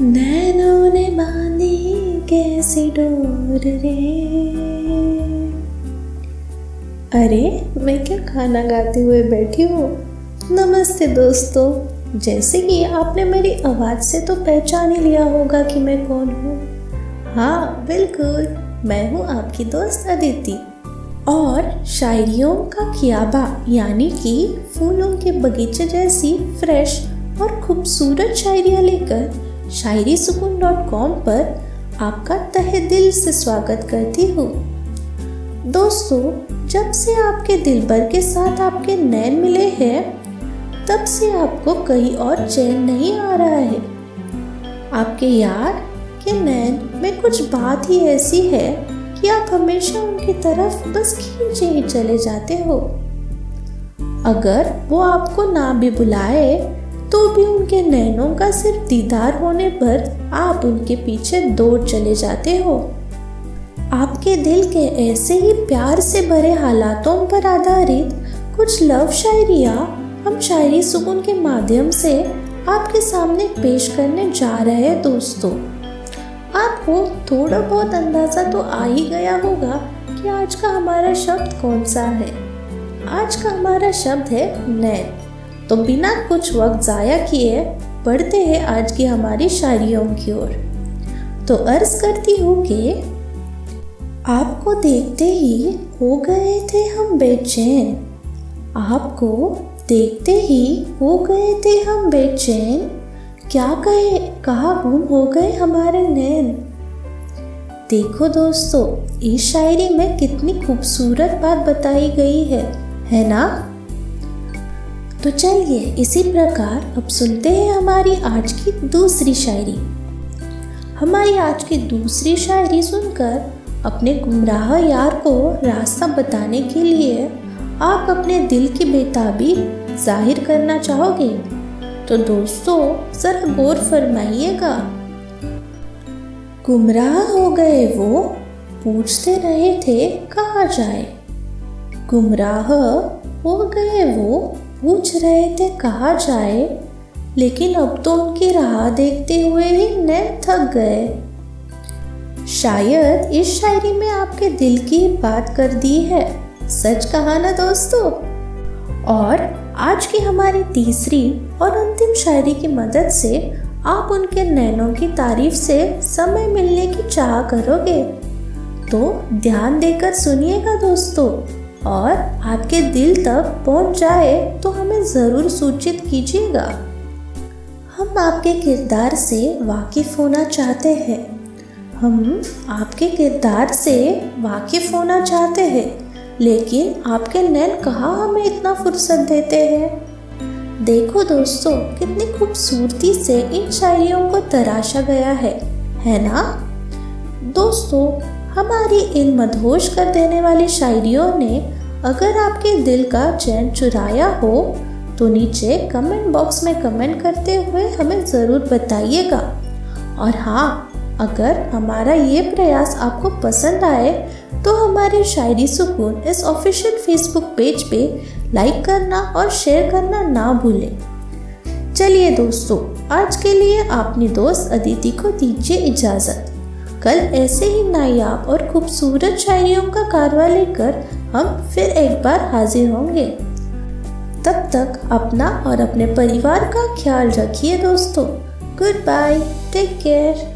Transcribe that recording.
नैनों ने बांधी कैसी डोर रे? अरे, मैं क्या खाना गाते हुए बैठी हूँ? नमस्ते दोस्तों। जैसे कि आपने मेरी आवाज़ से तो पहचान ही लिया होगा कि मैं कौन हूँ। हाँ बिल्कुल, मैं हूँ आपकी दोस्त अदिति। और शायरियों का कियाबा, यानी कि फूलों के बगीचे जैसी फ्रेश और खूबसूरत शायरियाँ लेकर शायरी सुकून डॉट कॉम पर आपका तहे दिल से स्वागत करती हूँ। दोस्तों, जब से आपके दिल भर के साथ आपके नैन मिले हैं, तब से आपको कहीं और चैन नहीं आ रहा है। आपके यार के नैन में कुछ बात ही ऐसी है कि आप हमेशा उनकी तरफ़ बस खींचे ही चले जाते हो। अगर वो आपको ना भी बुलाए तो भी उनके नैनों का सिर्फ़ दीदार होने पर आप उनके पीछे दौड़ चले जाते हो। आपके दिल के ऐसे ही प्यार से भरे हालातों पर आधारित कुछ लव शायरिया हम शायरी सुकून के माध्यम से आपके सामने पेश करने जा रहे हैं दोस्तों। आपको थोड़ा बहुत अंदाज़ा तो आ ही गया होगा कि आज का हमारा शब्द कौन सा है। आज का हमारा शब्द है नैन। तो बिना कुछ वक्त ज़ाया किए बढ़ते हैं आज की हमारी शायरियों की ओर। तो अर्ज़ करती हूँ कि आपको देखते ही हो गए थे हम बेचैन। आपको देखते ही हो गए थे हम बेचैन। क्या कहे, कहा गुम हो गए हमारे नैन। देखो दोस्तों, इस शायरी में कितनी खूबसूरत बात बताई गई है है ना? तो चलिए इसी प्रकार अब सुनते हैं हमारी आज की दूसरी शायरी। हमारी आज की दूसरी शायरी सुनकर अपने गुमराह यार को रास्ता बताने के लिए आप अपने दिल की बेताबी ज़ाहिर करना चाहोगे? तो दोस्तों, जरा गौर फरमाइएगा। गुमराह हो गए वो, पूछते रहे थे, कहा जाए? गुमराह हो गए वो पूछ रहे थे कहा जाए, लेकिन अब तो उनकी राह देखते हुए ही नैन थक गए। शायद इस शायरी में आपके दिल की बात कर दी है, सच कहा ना दोस्तों? और आज की हमारी तीसरी और अंतिम शायरी की मदद से आप उनके नैनों की तारीफ़ से समय मिलने की चाह करोगे। तो ध्यान देकर सुनिएगा दोस्तों। और आपके दिल तक पहुँच जाए तो हमें ज़रूर सूचित कीजिएगा। हम आपके किरदार से वाकिफ़ होना चाहते हैं। हम आपके किरदार से वाकिफ़ होना चाहते हैं, लेकिन आपके नैन कहाँ हमें इतना फुर्सत देते हैं? देखो दोस्तों, कितनी खूबसूरती से इन शायरियों को तराशा गया है है ना? दोस्तों हमारी इन मदहोश कर देने वाली शायरियों ने अगर आपके दिल का चैन चुराया हो तो नीचे कमेंट बॉक्स में कमेंट करते हुए हमें ज़रूर बताइएगा। और हाँ अगर हमारा ये प्रयास आपको पसंद आए तो हमारे शायरी सुकून इस ऑफिशियल फेसबुक पेज पे लाइक करना और शेयर करना ना भूलें। चलिए दोस्तों, आज के लिए अपनी दोस्त अदिति को दीजिए इजाज़त। कल ऐसे ही नायाब और खूबसूरत शायरियों का कारवा लेकर हम फिर एक बार हाजिर होंगे। तब तक अपना और अपने परिवार का ख्याल रखिए दोस्तों। Good bye take care